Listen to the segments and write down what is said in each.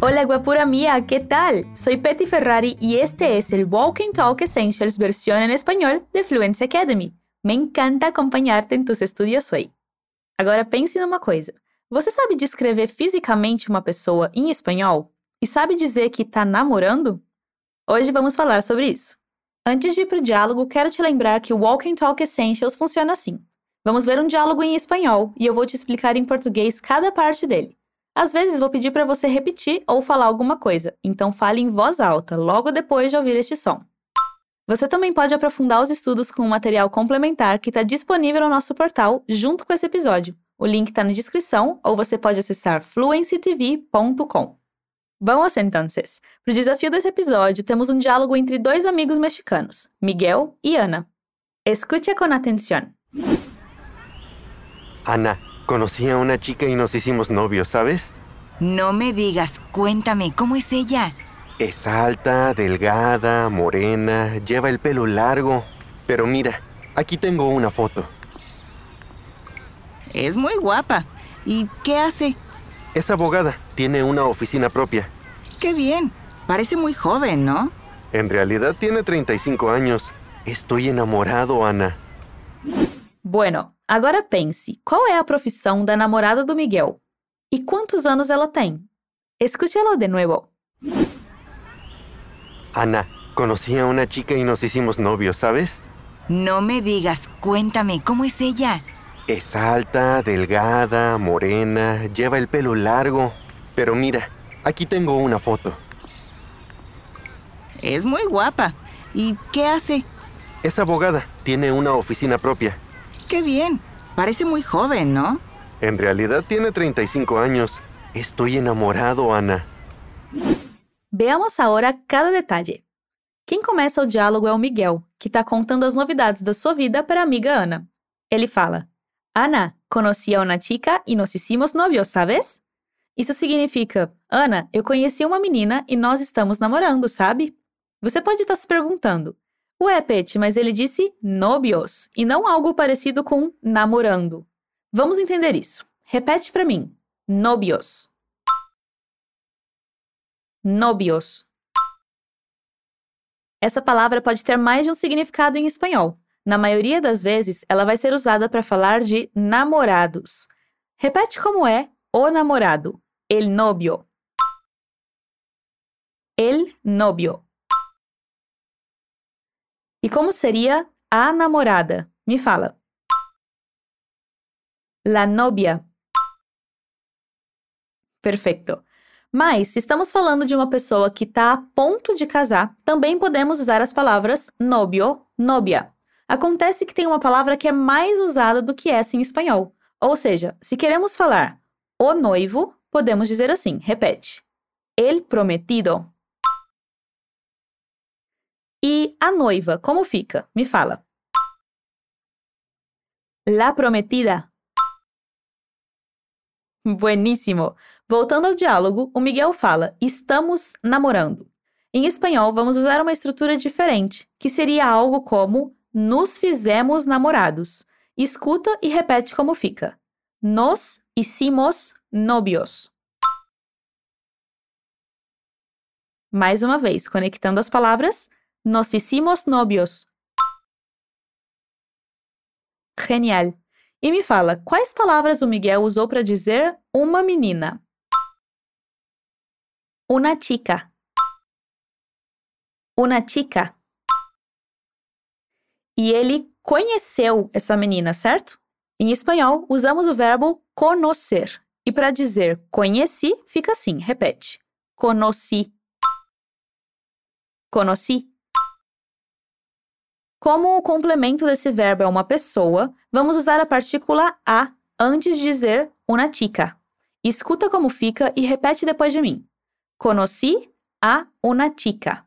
Hola guapura mía, ¿qué tal? Soy Petty Ferrari y este es el Walking Talk Essentials versión en español de Fluency Academy. Me encanta acompanhar-te em tus estudos hoje. Agora pense numa coisa. Você sabe descrever fisicamente uma pessoa em espanhol? E sabe dizer que está namorando? Hoje vamos falar sobre isso. Antes de ir para o diálogo, quero te lembrar que o Walk and Talk Essentials funciona assim. Vamos ver um diálogo em espanhol e eu vou te explicar em português cada parte dele. Às vezes vou pedir para você repetir ou falar alguma coisa, então fale em voz alta logo depois de ouvir este som. Você também pode aprofundar os estudos com um material complementar que está disponível no nosso portal junto com esse episódio. O link está na descrição ou você pode acessar fluencytv.com. Vamos entonces. Para o desafio desse episódio, temos um diálogo entre dois amigos mexicanos, Miguel e Ana. Escucha con atención. Ana, conocí a una chica y nos hicimos novios, ¿sabes? No me digas, cuéntame, ¿cómo es ella? Es alta, delgada, morena, lleva el pelo largo. Pero mira, aquí tengo una foto. Es muy guapa. ¿Y qué hace? Es abogada, tiene una oficina propia. Qué bien. Parece muy joven, ¿no? En realidad tiene 35 años. Estoy enamorado, Ana. Bueno, agora pense, qual é a profissão da namorada do Miguel? E quantos anos ela tem? Escúchalo de nuevo. Ana, conocí a una chica y nos hicimos novios, ¿sabes? No me digas, cuéntame, ¿cómo es ella? Es alta, delgada, morena, lleva el pelo largo. Pero mira, aquí tengo una foto. Es muy guapa. ¿Y qué hace? Es abogada, tiene una oficina propia. Qué bien. Parece muy joven, ¿no? En realidad tiene 35 años. Estoy enamorado, Ana. Veamos agora cada detalhe. Quem começa o diálogo é o Miguel, que está contando as novidades da sua vida para a amiga Ana. Ele fala: Ana, conocí a una chica y nos hicimos novios, ¿sabes? Isso significa, Ana, eu conheci uma menina e nós estamos namorando, sabe? Você pode estar se perguntando, ué, Pet, mas ele disse novios e não algo parecido com namorando. Vamos entender isso. Repete para mim. Novios. Novios. Essa palavra pode ter mais de um significado em espanhol. Na maioria das vezes, ela vai ser usada para falar de namorados. Repete como é o namorado. El novio. El novio. E como seria a namorada? Me fala. La novia. Perfeito. Mas, se estamos falando de uma pessoa que está a ponto de casar, também podemos usar as palavras novio, novia. Acontece que tem uma palavra que é mais usada do que essa em espanhol. Ou seja, se queremos falar o noivo, podemos dizer assim: repete. El prometido. E a noiva, como fica? Me fala. La prometida. Bueníssimo! Voltando ao diálogo, o Miguel fala: estamos namorando. Em espanhol, vamos usar uma estrutura diferente, que seria algo como nos fizemos namorados. Escuta e repete como fica. Nos hicimos novios. Mais uma vez, conectando as palavras. Nos hicimos novios. Genial. E me fala, quais palavras o Miguel usou para dizer uma menina? Una chica. Una chica. E ele conheceu essa menina, certo? Em espanhol, usamos o verbo conocer. E para dizer conheci, fica assim, repete. Conocí. Conocí. Como o complemento desse verbo é uma pessoa, vamos usar a partícula a antes de dizer una chica. Escuta como fica e repete depois de mim. Conocí a una chica.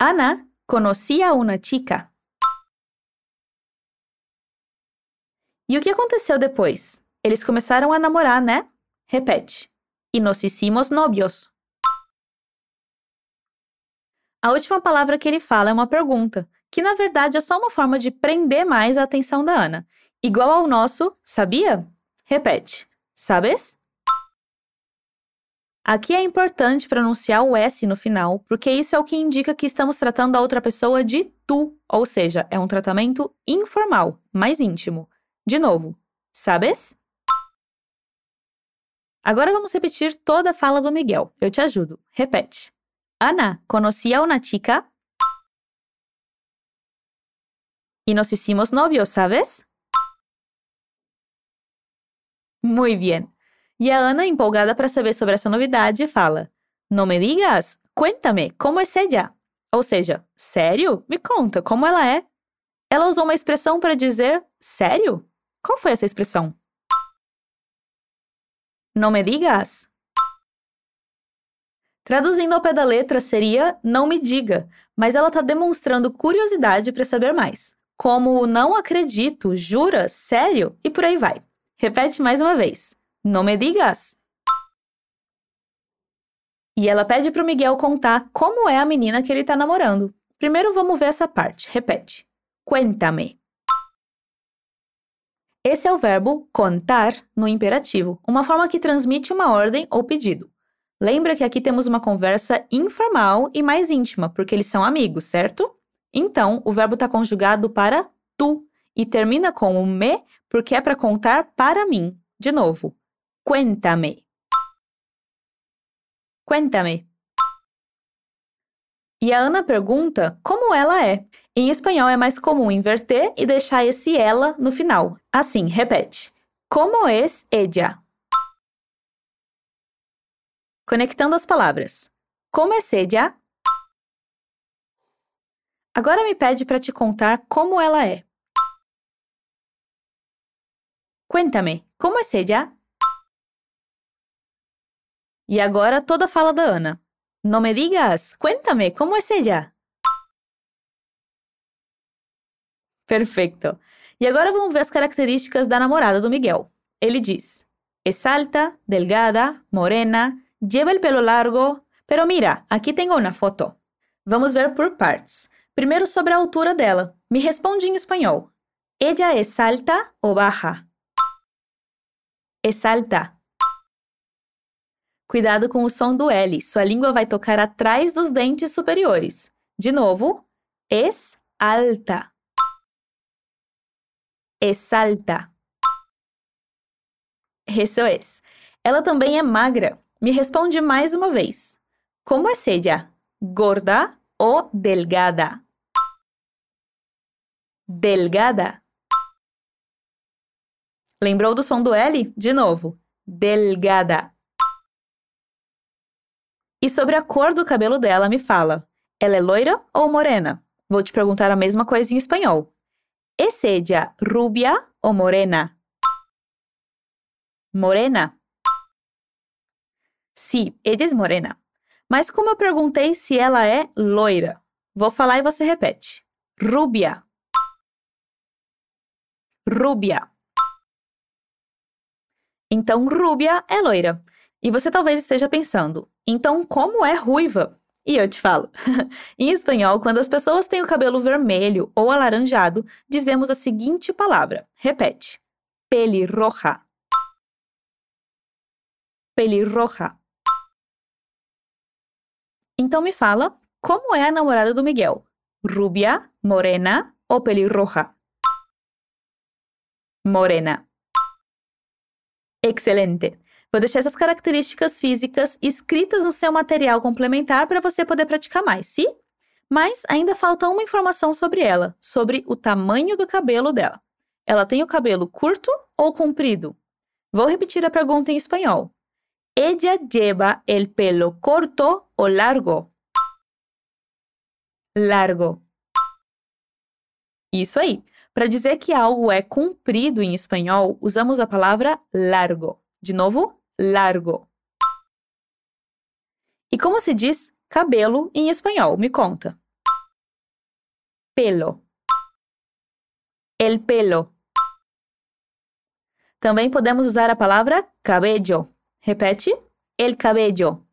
Ana conocía a una chica. E o que aconteceu depois? Eles começaram a namorar, né? Repete. E nos hicimos novios. A última palavra que ele fala é uma pergunta, que na verdade é só uma forma de prender mais a atenção da Ana. Igual ao nosso sabia? Repete. Sabes? Aqui é importante pronunciar o S no final, porque isso é o que indica que estamos tratando a outra pessoa de tu, ou seja, é um tratamento informal, mais íntimo. De novo, sabes? Agora vamos repetir toda a fala do Miguel. Eu te ajudo. Repete. Ana, conhecia una chica? Y nos hicimos novios, ¿sabes? Muy bien. E a Ana, empolgada para saber sobre essa novidade, fala: Não me digas, cuéntame, como é ella? Ou seja, sério? Me conta, como ela é? Ela usou uma expressão para dizer sério? Qual foi essa expressão? Não me digas. Traduzindo ao pé da letra seria não me diga, mas ela está demonstrando curiosidade para saber mais. Como não acredito, jura, sério e por aí vai. Repete mais uma vez. Não me digas. E ela pede para o Miguel contar como é a menina que ele está namorando. Primeiro vamos ver essa parte. Repete. Cuéntame. Esse é o verbo contar no imperativo, uma forma que transmite uma ordem ou pedido. Lembra que aqui temos uma conversa informal e mais íntima, porque eles são amigos, certo? Então, o verbo está conjugado para tu e termina com o me porque é para contar para mim. De novo, cuéntame. Cuéntame. E a Ana pergunta como ela é. Em espanhol é mais comum inverter e deixar esse ela no final. Assim, repete. Como es ella? Conectando as palavras. Como es ella? Agora me pede para te contar como ela é. Cuéntame, como es ella? E agora toda a fala da Ana. Não me digas, cuéntame, como es ella? Perfeito. E agora vamos ver as características da namorada do Miguel. Ele diz: Es alta, delgada, morena, lleva el pelo largo, pero mira, aqui tenho uma foto. Vamos ver por partes. Primeiro sobre a altura dela. Me responde em espanhol. Ella es alta ou baja? Es alta. Cuidado com o som do L. Sua língua vai tocar atrás dos dentes superiores. De novo, es alta. Es alta. Isso é. Ela também é magra. Me responde mais uma vez. Como é ella? Gorda ou delgada? Delgada. Lembrou do som do L? De novo. Delgada. E sobre a cor do cabelo dela, me fala. Ela é loira ou morena? Vou te perguntar a mesma coisa em espanhol. ¿Es ella rubia o morena? Morena. Sim, ella es morena. Mas como eu perguntei se ela é loira, vou falar e você repete. Rubia. Rubia. Então, rubia é loira. E você talvez esteja pensando, então como é ruiva? E eu te falo. em espanhol, quando as pessoas têm o cabelo vermelho ou alaranjado, dizemos a seguinte palavra. Repete. Pelirroja. Pelirroja. Então me fala, como é a namorada do Miguel? Rubia, morena ou pelirroja? Morena. Excelente. Vou deixar essas características físicas escritas no seu material complementar para você poder praticar mais, sim? Mas ainda falta uma informação sobre ela, sobre o tamanho do cabelo dela. Ela tem o cabelo curto ou comprido? Vou repetir a pergunta em espanhol. Ella lleva el pelo corto o largo? Largo. Isso aí. Para dizer que algo é comprido em espanhol, usamos a palavra largo. De novo, largo. E como se diz cabelo em espanhol? Me conta. Pelo. El pelo. Também podemos usar a palavra cabello. Repete. El cabello.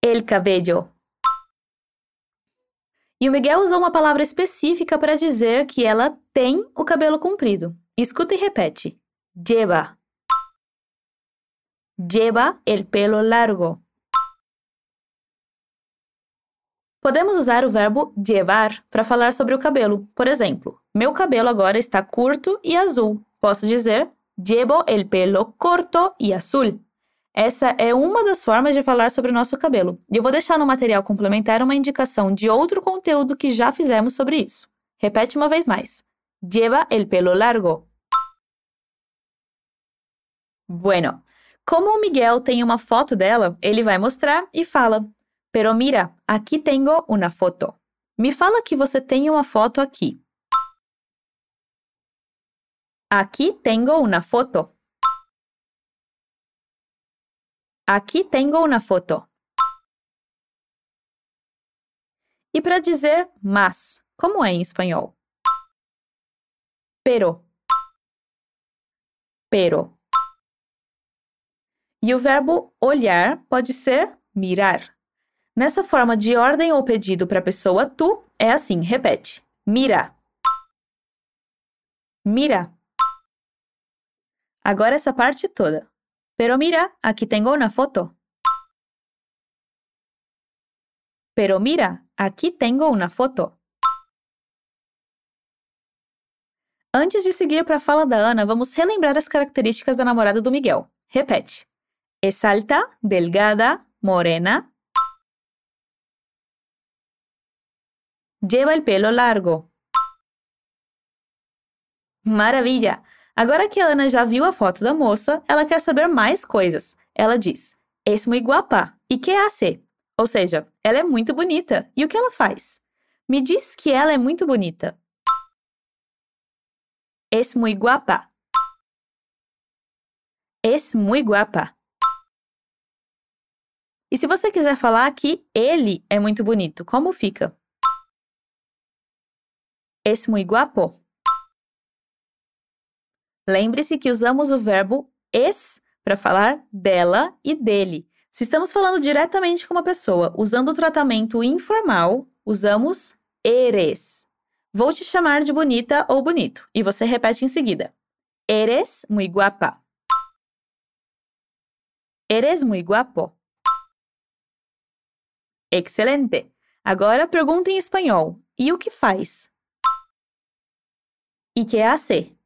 El cabello. E o Miguel usou uma palavra específica para dizer que ela tem o cabelo comprido. Escuta e repete. Lleva. Lleva el pelo largo. Podemos usar o verbo llevar para falar sobre o cabelo. Por exemplo, meu cabelo agora está curto e azul. Posso dizer llevo el pelo corto e azul. Essa é uma das formas de falar sobre o nosso cabelo. E eu vou deixar no material complementar uma indicação de outro conteúdo que já fizemos sobre isso. Repete uma vez mais. Lleva el pelo largo. Bueno, como o Miguel tem uma foto dela, ele vai mostrar e fala: Pero mira, aqui tenho uma foto. Me fala que você tem uma foto aqui. Aqui tenho uma foto. Aqui tenho uma foto. E para dizer mas, como é em espanhol? Pero. Pero. E o verbo olhar pode ser mirar. Nessa forma de ordem ou pedido para a pessoa tu, é assim, repete. Mira. Mira. Agora essa parte toda. Pero mira, aquí tengo una foto. Pero mira, aqui tenho uma foto. Antes de seguir para a fala da Ana, vamos relembrar as características da namorada do Miguel. Repete. Es alta, delgada, morena, Lleva el pelo largo. Maravilha! Agora que a Ana já viu a foto da moça, ela quer saber mais coisas. Ela diz: Es muy guapa. E que hace? Ou seja, ela é muito bonita. E o que ela faz? Me diz que ela é muito bonita. Es muy guapa. Es muy guapa. E se você quiser falar que ele é muito bonito, como fica? Es muy guapo. Lembre-se que usamos o verbo es para falar dela e dele. Se estamos falando diretamente com uma pessoa usando o tratamento informal, usamos eres. Vou te chamar de bonita ou bonito e você repete em seguida. Eres muy guapa. Eres muy guapo. Excelente! Agora pergunta em espanhol. E o que faz? e que hace.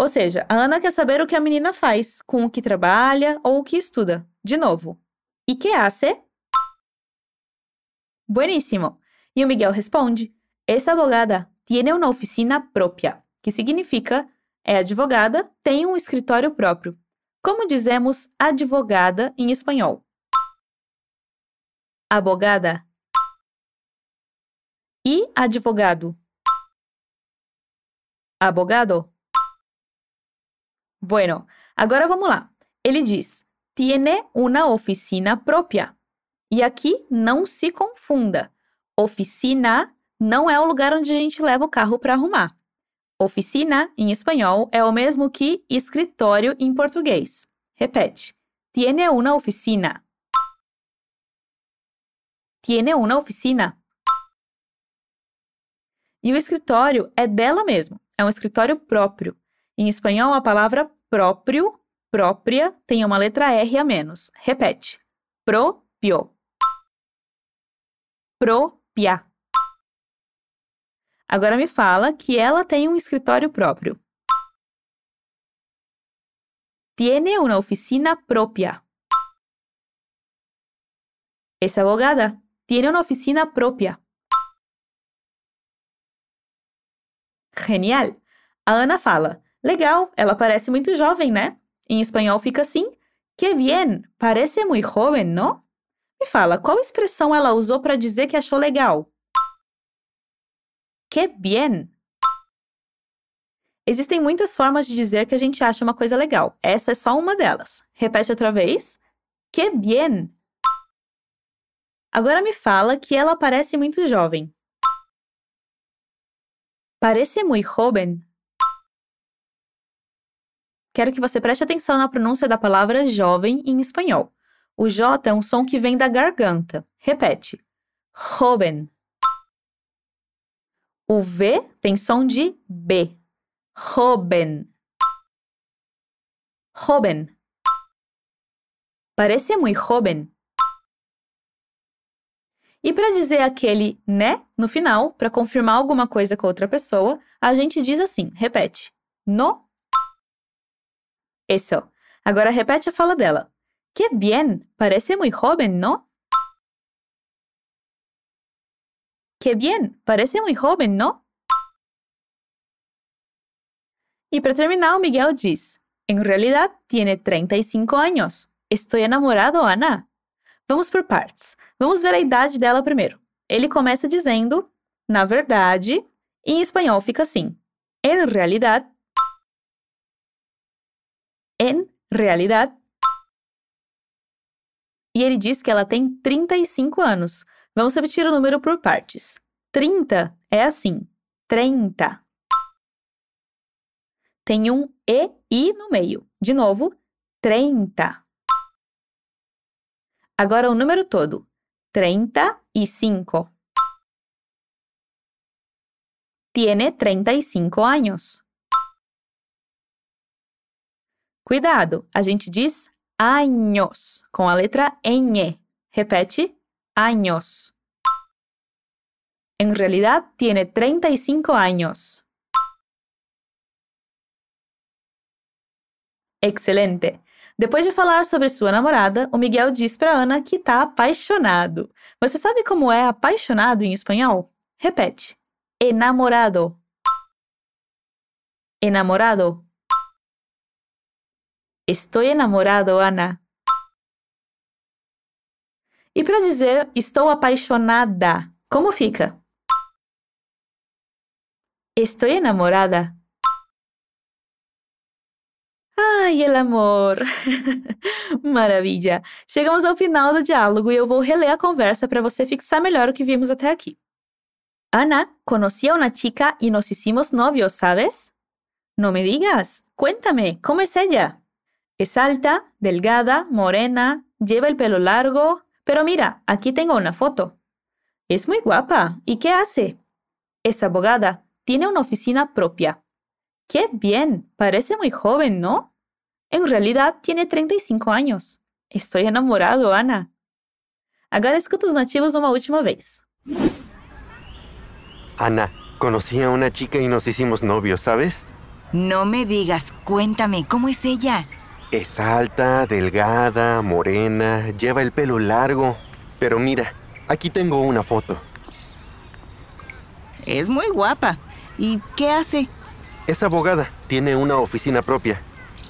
Ou seja, a Ana quer saber o que a menina faz, com o que trabalha ou o que estuda. De novo. E que hace? Bueníssimo. E o Miguel responde: Essa abogada tiene uma oficina própria, que significa é advogada, tem um escritório próprio. Como dizemos advogada em espanhol? Abogada. E advogado? abogado? Bueno, agora vamos lá. Ele diz: tiene una oficina própria. E aqui não se confunda. Oficina não é o lugar onde a gente leva o carro para arrumar. Oficina, em espanhol, é o mesmo que escritório em português. Repete. Tiene una oficina. Tiene una oficina. E o escritório é dela mesmo é um escritório próprio. Em espanhol, a palavra próprio, própria, tem uma letra R a menos. Repete. Propio. Propia. Agora me fala que ela tem um escritório próprio. Tiene una oficina propia. Esa abogada tiene una oficina propia. Genial! A Ana fala: Legal, ela parece muito jovem, né? Em espanhol fica assim: Que bien, parece muito jovem, não? Me fala, qual expressão ela usou para dizer que achou legal? Que bien! Existem muitas formas de dizer que a gente acha uma coisa legal. Essa é só uma delas. Repete outra vez. Que bien! Agora me fala que ela parece muito jovem. Parece muito jovem. Quero que você preste atenção na pronúncia da palavra jovem em espanhol. O J é um som que vem da garganta. Repete. Joven. O V tem som de B. Joven. Joven. parece muy joven. E para dizer aquele né no final, para confirmar alguma coisa com outra pessoa, a gente diz assim: repete. No. Isso. Agora repete a fala dela. Que bien, parece muy joven, ¿no? Que bien, parece muy joven, ¿no? Y para terminar, Miguel diz: En realidad tiene 35 años. Estou enamorado, Ana. Vamos por partes. Vamos ver a idade dela primeiro. Ele começa dizendo, na verdade, e em espanhol fica assim: En realidad. En realidad. E ele diz que ela tem 35 anos. Vamos repetir o número por partes. 30 é assim: 30. Tem um E I no meio. De novo, 30. Agora o número todo: 35. Tiene 35 anos. Cuidado, a gente diz años com a letra ñ. Repete, años. En realidad tiene 35 años. Excelente! Depois de falar sobre sua namorada, o Miguel diz para Ana que está apaixonado. Você sabe como é apaixonado em espanhol? Repete: enamorado. Enamorado. Estou enamorado, Ana. E para dizer estou apaixonada, como fica? Estou enamorada. Ai, el amor! Maravilha! Chegamos ao final do diálogo e eu vou reler a conversa para você fixar melhor o que vimos até aqui. Ana, conocí a una chica y nos hicimos novios, ¿sabes? No me digas, cuéntame, ¿cómo es ella? Es alta, delgada, morena, lleva el pelo largo, pero mira, aquí tengo una foto. Es muy guapa. ¿Y qué hace? Es abogada, tiene una oficina propia. ¡Qué bien! Parece muy joven, ¿no? En realidad tiene 35 años. Estoy enamorado, Ana. Agora escuta os nativos uma última vez. Ana, conocí a una chica y nos hicimos novios, ¿sabes? No me digas, cuéntame, ¿cómo es ella? Es alta, delgada, morena, lleva el pelo largo. Pero mira, aquí tengo una foto. Es muy guapa. ¿Y qué hace? Es abogada, tiene una oficina propia.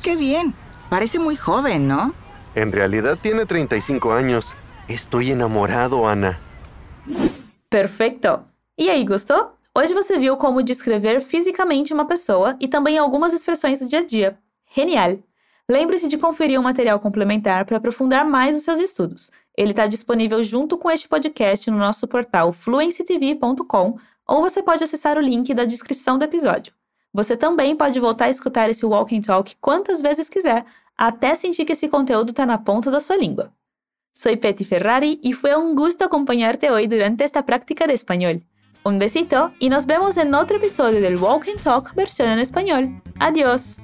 Qué bien. Parece muy joven, ¿no? En realidad tiene 35 años. Estoy enamorado, Ana. Perfeito! E aí, gostou? Hoje você viu como descrever fisicamente uma pessoa e também algumas expressões do dia a dia. Genial! Lembre-se de conferir o um material complementar para aprofundar mais os seus estudos. Ele está disponível junto com este podcast no nosso portal fluencytv.com ou você pode acessar o link da descrição do episódio. Você também pode voltar a escutar esse Walk and Talk quantas vezes quiser, até sentir que esse conteúdo está na ponta da sua língua. Soy Petty Ferrari y fue un gusto acompañarte hoy durante esta práctica de español. Un besito y nos vemos en otro episodio del Walk and Talk versión en español. Adiós.